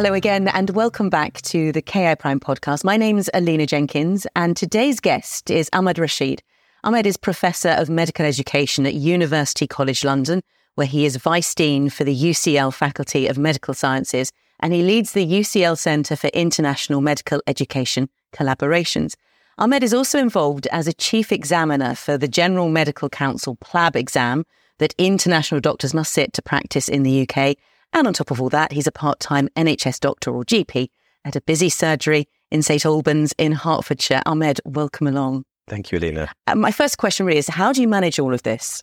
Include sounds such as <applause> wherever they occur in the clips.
Hello again, and welcome back to the KI Prime podcast. My name's Alina Jenkins, and today's guest is Ahmed Rashid. Ahmed is Professor of Medical Education at University College London, where he is Vice Dean for the UCL Faculty of Medical Sciences, and he leads the UCL Centre for International Medical Education Collaborations. Ahmed is also involved as a chief examiner for the General Medical Council PLAB exam that international doctors must sit to practice in the UK and on top of all that, he's a part time NHS doctor or GP at a busy surgery in St Albans in Hertfordshire. Ahmed, welcome along. Thank you, Alina. Uh, my first question really is how do you manage all of this?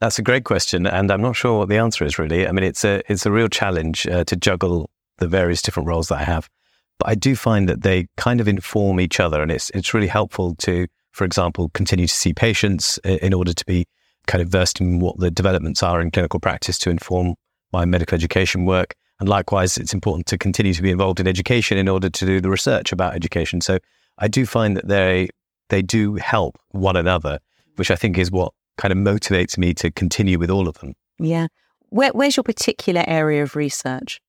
That's a great question, and I'm not sure what the answer is really. I mean, it's a it's a real challenge uh, to juggle the various different roles that I have, but I do find that they kind of inform each other, and it's it's really helpful to, for example, continue to see patients in order to be kind of versed in what the developments are in clinical practice to inform my medical education work. And likewise, it's important to continue to be involved in education in order to do the research about education. So I do find that they they do help one another, which I think is what kind of motivates me to continue with all of them. Yeah. Where, where's your particular area of research?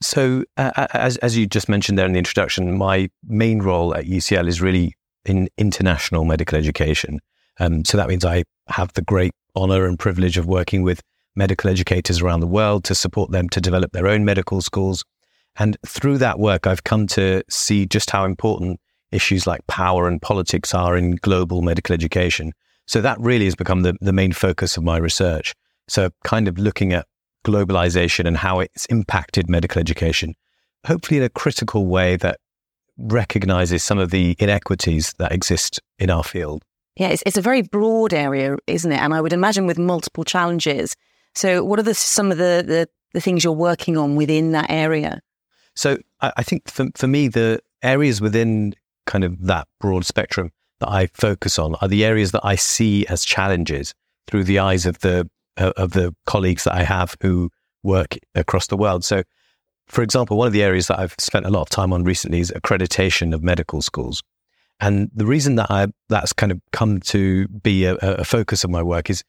So, uh, as as you just mentioned there in the introduction, my main role at UCL is really in international medical education. Um, so that means I have the great honor and privilege of working with medical educators around the world to support them to develop their own medical schools. And through that work, I've come to see just how important issues like power and politics are in global medical education. So that really has become the, the main focus of my research. So, kind of looking at globalization and how it's impacted medical education, hopefully in a critical way that recognizes some of the inequities that exist in our field. Yeah, it's, it's a very broad area, isn't it? And I would imagine with multiple challenges. So, what are the, some of the, the, the things you're working on within that area? So, I, I think for, for me, the areas within kind of that broad spectrum that I focus on are the areas that I see as challenges through the eyes of the uh, of the colleagues that I have who work across the world. So, for example, one of the areas that I've spent a lot of time on recently is accreditation of medical schools. And the reason that I that's kind of come to be a, a focus of my work is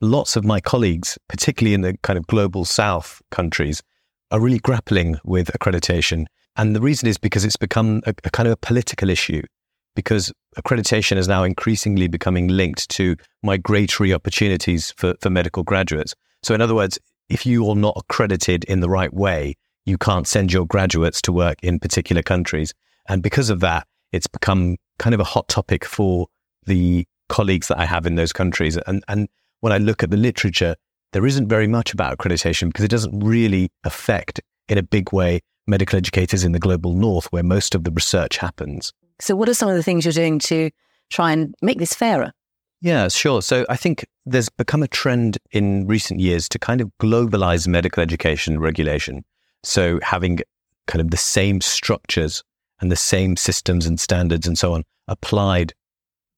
lots of my colleagues, particularly in the kind of global south countries, are really grappling with accreditation. And the reason is because it's become a, a kind of a political issue, because accreditation is now increasingly becoming linked to migratory opportunities for, for medical graduates. So, in other words, if you are not accredited in the right way, you can't send your graduates to work in particular countries. And because of that, it's become kind of a hot topic for the colleagues that I have in those countries. And, and when I look at the literature, there isn't very much about accreditation because it doesn't really affect in a big way medical educators in the global north where most of the research happens. So, what are some of the things you're doing to try and make this fairer? Yeah, sure. So, I think there's become a trend in recent years to kind of globalize medical education regulation. So, having kind of the same structures and the same systems and standards and so on applied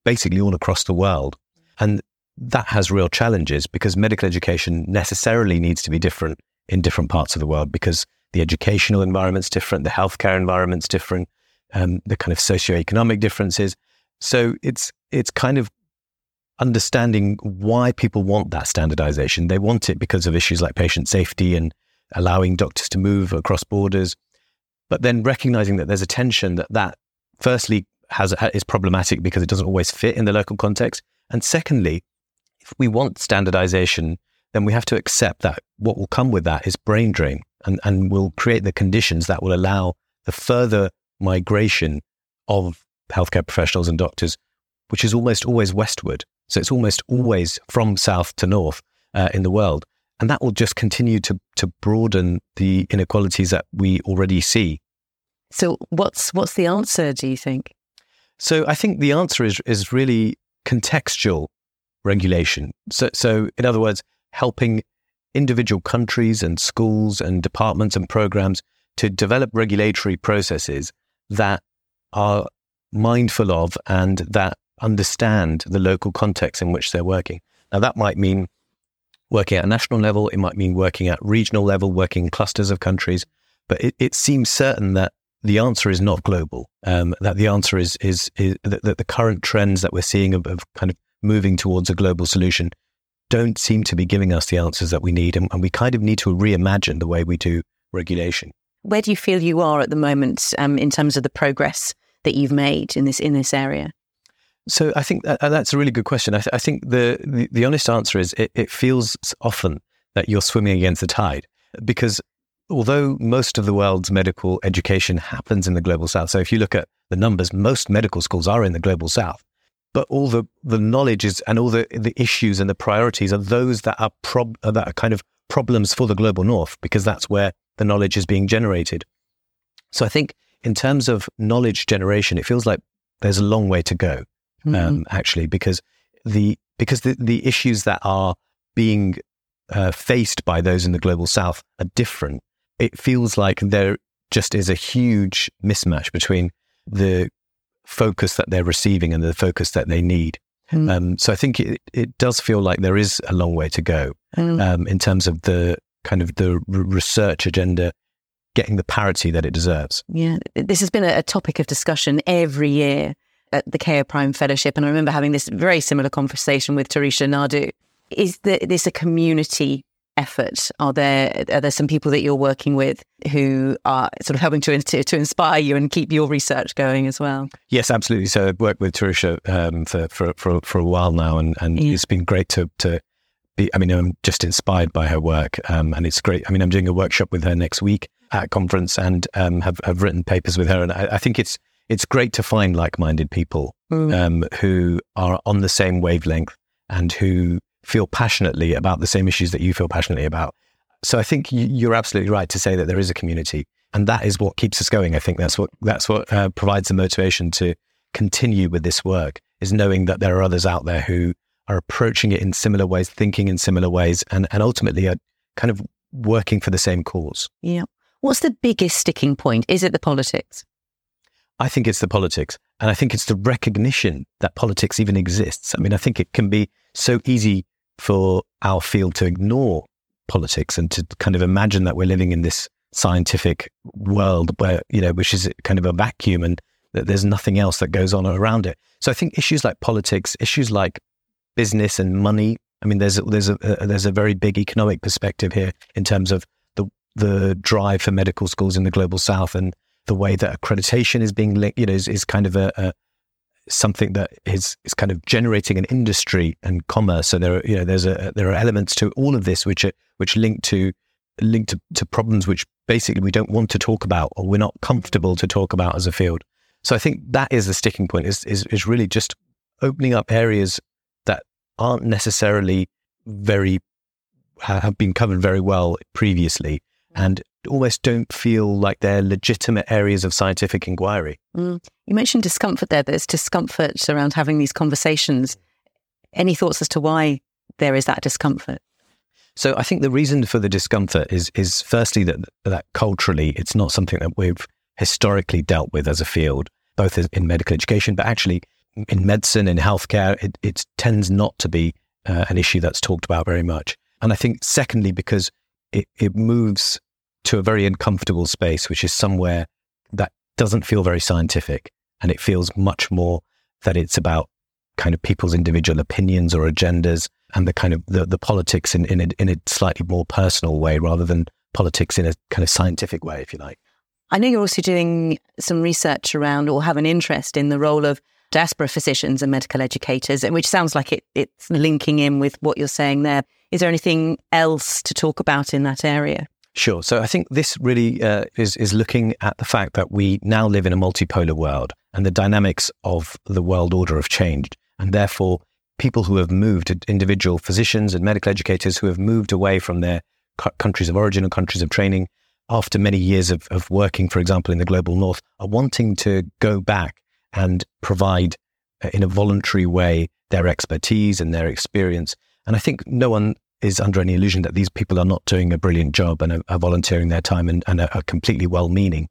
basically all across the world. And that has real challenges because medical education necessarily needs to be different in different parts of the world because the educational environment's different, the healthcare environment's different, um, the kind of socioeconomic differences. So it's it's kind of understanding why people want that standardization. They want it because of issues like patient safety and allowing doctors to move across borders, but then recognizing that there's a tension that that firstly has is problematic because it doesn't always fit in the local context, and secondly we want standardization, then we have to accept that what will come with that is brain drain and, and will create the conditions that will allow the further migration of healthcare professionals and doctors, which is almost always westward. So it's almost always from south to north uh, in the world. And that will just continue to, to broaden the inequalities that we already see. So what's what's the answer, do you think? So I think the answer is is really contextual regulation. So, so in other words, helping individual countries and schools and departments and programs to develop regulatory processes that are mindful of and that understand the local context in which they're working. Now, that might mean working at a national level, it might mean working at regional level, working in clusters of countries, but it, it seems certain that the answer is not global. Um, that the answer is is, is that, the current trends that we're seeing of, of kind of moving towards a global solution don't seem to be giving us the answers that we need. And, and we kind of need to reimagine the way we do regulation. where do you feel you are at the moment um, in terms of the progress that you've made in this in this area? So I think that, that's a really good question. I, th- I think the, the, the honest answer is it, it feels often that you're swimming against the tide because although most of the world's medical education happens in the global south, so if you look at the numbers, most medical schools are in the global south, but all the, the knowledge is and all the, the issues and the priorities are those that are prob- that are kind of problems for the global north because that's where the knowledge is being generated. So I think in terms of knowledge generation, it feels like there's a long way to go, mm-hmm. um, actually, because the because the, the issues that are being uh, faced by those in the global south are different. It feels like there just is a huge mismatch between the focus that they're receiving and the focus that they need. Mm. Um, so I think it, it does feel like there is a long way to go mm. um, in terms of the kind of the research agenda getting the parity that it deserves. Yeah, this has been a, a topic of discussion every year at the KI Prime Fellowship, and I remember having this very similar conversation with Tarisha Naidu. Is that this a community effort? Are there are there some people that you're working with who are sort of helping to to inspire you and keep your research going as well? Yes, absolutely. So I've worked with Tarisha um, for, for for for a while now, and and yeah. it's been great to to be. I mean, I'm just inspired by her work, um, and it's great. I mean, I'm doing a workshop with her next week at a conference, and um, have have written papers with her, and I, I think it's it's great to find like minded people mm. Um, who are on the same wavelength and who feel passionately about the same issues that you feel passionately about. So I think you're absolutely right to say that there is a community, and that is what keeps us going. I think that's what that's what uh, provides the motivation to continue with this work is knowing that there are others out there who are approaching it in similar ways, thinking in similar ways, and and ultimately are kind of working for the same cause. Yeah. What's the biggest sticking point? Is it the politics? I think it's the politics. And I think it's the recognition that politics even exists. I mean, I think it can be so easy for our field to ignore politics and to kind of imagine that we're living in this scientific world where, you know, which is kind of a vacuum and that there's nothing else that goes on around it. So I think issues like politics, issues like business and money. I mean, there's there's a, a there's a very big economic perspective here in terms of the the drive for medical schools in the global south and the way that accreditation is being linked. You know, is, is kind of a, a something that is is kind of generating an industry and commerce. So there are you know there's a there are elements to all of this which are which link to link to, to problems which basically we don't want to talk about or we're not comfortable to talk about as a field. So I think that is the sticking point is is, is really just opening up areas that aren't necessarily very have been covered very well previously and almost don't feel like they're legitimate areas of scientific inquiry. Mm. You mentioned discomfort there. There's discomfort around having these conversations. Any thoughts as to why there is that discomfort? So I think the reason for the discomfort is is firstly that that culturally it's not something that we've historically dealt with as a field, both in medical education, but actually in medicine and healthcare, it, it tends not to be uh, an issue that's talked about very much. And I think secondly because it, it moves to a very uncomfortable space, which is somewhere that doesn't feel very scientific. And it feels much more that it's about kind of people's individual opinions or agendas and the kind of the, the politics in, in, a, in a slightly more personal way rather than politics in a kind of scientific way, if you like. I know you're also doing some research around or have an interest in the role of diaspora physicians and medical educators, which sounds like it, it's linking in with what you're saying there. Is there anything else to talk about in that area? Sure. So I think this really uh, is is looking at the fact that we now live in a multipolar world, and the dynamics of the world order have changed, and therefore people who have moved, individual physicians and medical educators who have moved away from their countries of origin or countries of training after many years of, of working, for example, in the global north, are wanting to go back and provide uh, in a voluntary way their expertise and their experience. And I think no one is under any illusion that these people are not doing a brilliant job and are, are volunteering their time and, and are, are completely well meaning.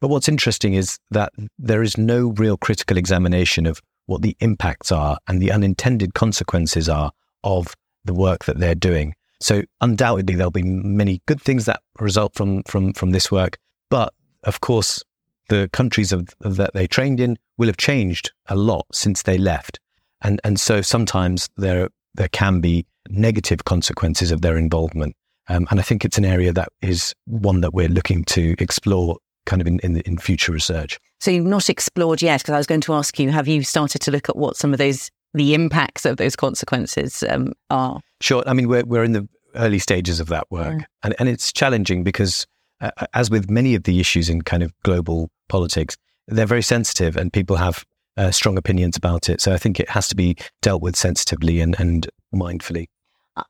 But what's interesting is that there is no real critical examination of what the impacts are and the unintended consequences are of the work that they're doing. So undoubtedly there'll be many good things that result from from from this work, but of course the countries of, that they trained in will have changed a lot since they left, and and so sometimes there there can be negative consequences of their involvement. Um, and I think it's an area that is one that we're looking to explore kind of in, in, in future research. So you've not explored yet, because I was going to ask you, have you started to look at what some of those, the impacts of those consequences um, are? Sure. I mean, we're, we're in the early stages of that work. Yeah. And, and it's challenging because, uh, as with many of the issues in kind of global politics, they're very sensitive and people have uh, strong opinions about it. So I think it has to be dealt with sensitively and, and mindfully.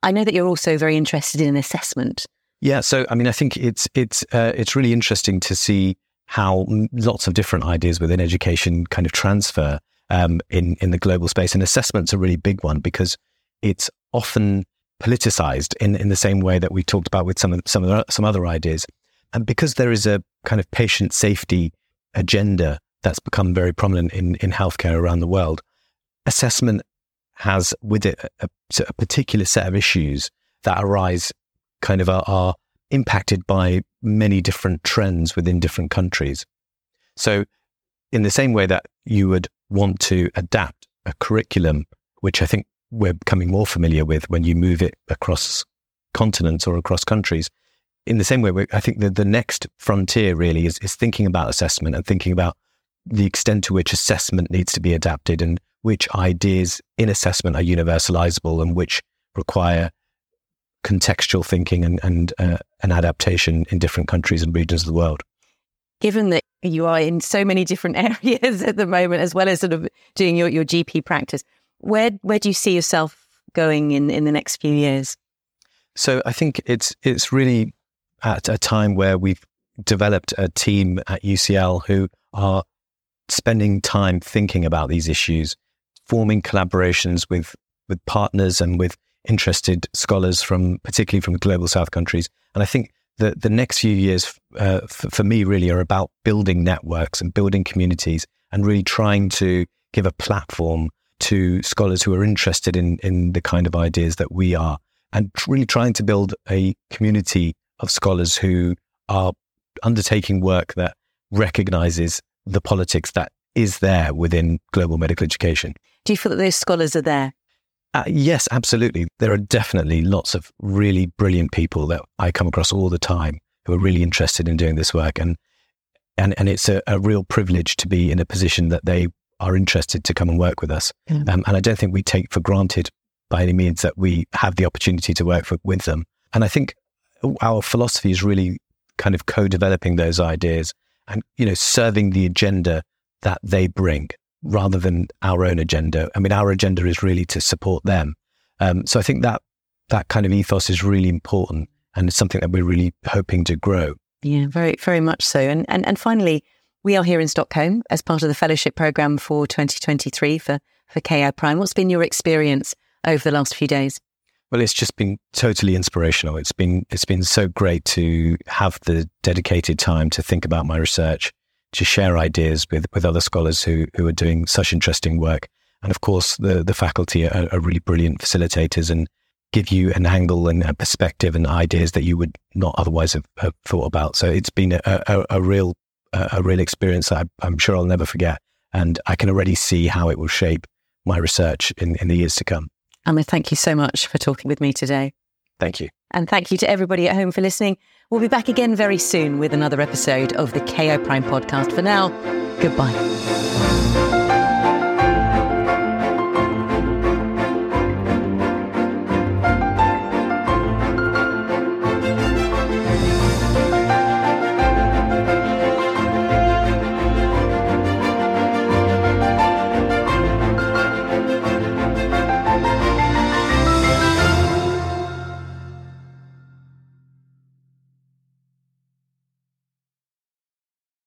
I know that you're also very interested in assessment. Yeah, so I mean, I think it's it's uh, it's really interesting to see how lots of different ideas within education kind of transfer um, in in the global space, and assessment's a really big one because it's often politicized in in the same way that we talked about with some of some of some other ideas, and because there is a kind of patient safety agenda that's become very prominent in in healthcare around the world, assessment has with it a, a particular set of issues that arise kind of are, are, impacted by many different trends within different countries. So, in the same way that you would want to adapt a curriculum, which I think we're becoming more familiar with when you move it across continents or across countries, in the same way, I think that the next frontier really is, is thinking about assessment and thinking about the extent to which assessment needs to be adapted and which ideas in assessment are universalizable and which require contextual thinking and, and uh, an adaptation in different countries and regions of the world. Given that you are in so many different <laughs> areas at the moment, as well as sort of doing your, your GP practice, where where do you see yourself going in, in the next few years? So I think it's it's really at a time where we've developed a team at UCL who are spending time thinking about these issues, forming collaborations with with partners and with interested scholars from, particularly from global South countries. And I think the, the next few years uh, for, for me really are about building networks and building communities and really trying to give a platform to scholars who are interested in, in the kind of ideas that we are and really trying to build a community of scholars who are undertaking work that recognizes the politics that is there within global medical education. Do you feel that those scholars are there? Uh, yes, absolutely. There are definitely lots of really brilliant people that I come across all the time who are really interested in doing this work, and and and it's a, a real privilege to be in a position that they are interested to come and work with us. Mm. Um, and I don't think we take for granted by any means that we have the opportunity to work for, with them. And I think our philosophy is really kind of co-developing those ideas and you know serving the agenda that they bring rather than our own agenda. I mean, our agenda is really to support them. Um, so I think that that kind of ethos is really important and it's something that we're really hoping to grow. Yeah, very, very much so. And and and finally, we are here in Stockholm as part of the fellowship program for 2023 for for KI Prime. What's been your experience over the last few days? Well, it's just been totally inspirational. It's been it's been so great to have the dedicated time to think about my research, to share ideas with, with other scholars who, who are doing such interesting work. And of course, the, the faculty are, are really brilliant facilitators and give you an angle and a perspective and ideas that you would not otherwise have, have thought about. So it's been a, a, a real a real experience I, I'm sure I'll never forget. And I can already see how it will shape my research in, in the years to come. Amma, thank you so much for talking with me today. Thank you. And thank you to everybody at home for listening. We'll be back again very soon with another episode of the KI Prime podcast. For now, goodbye.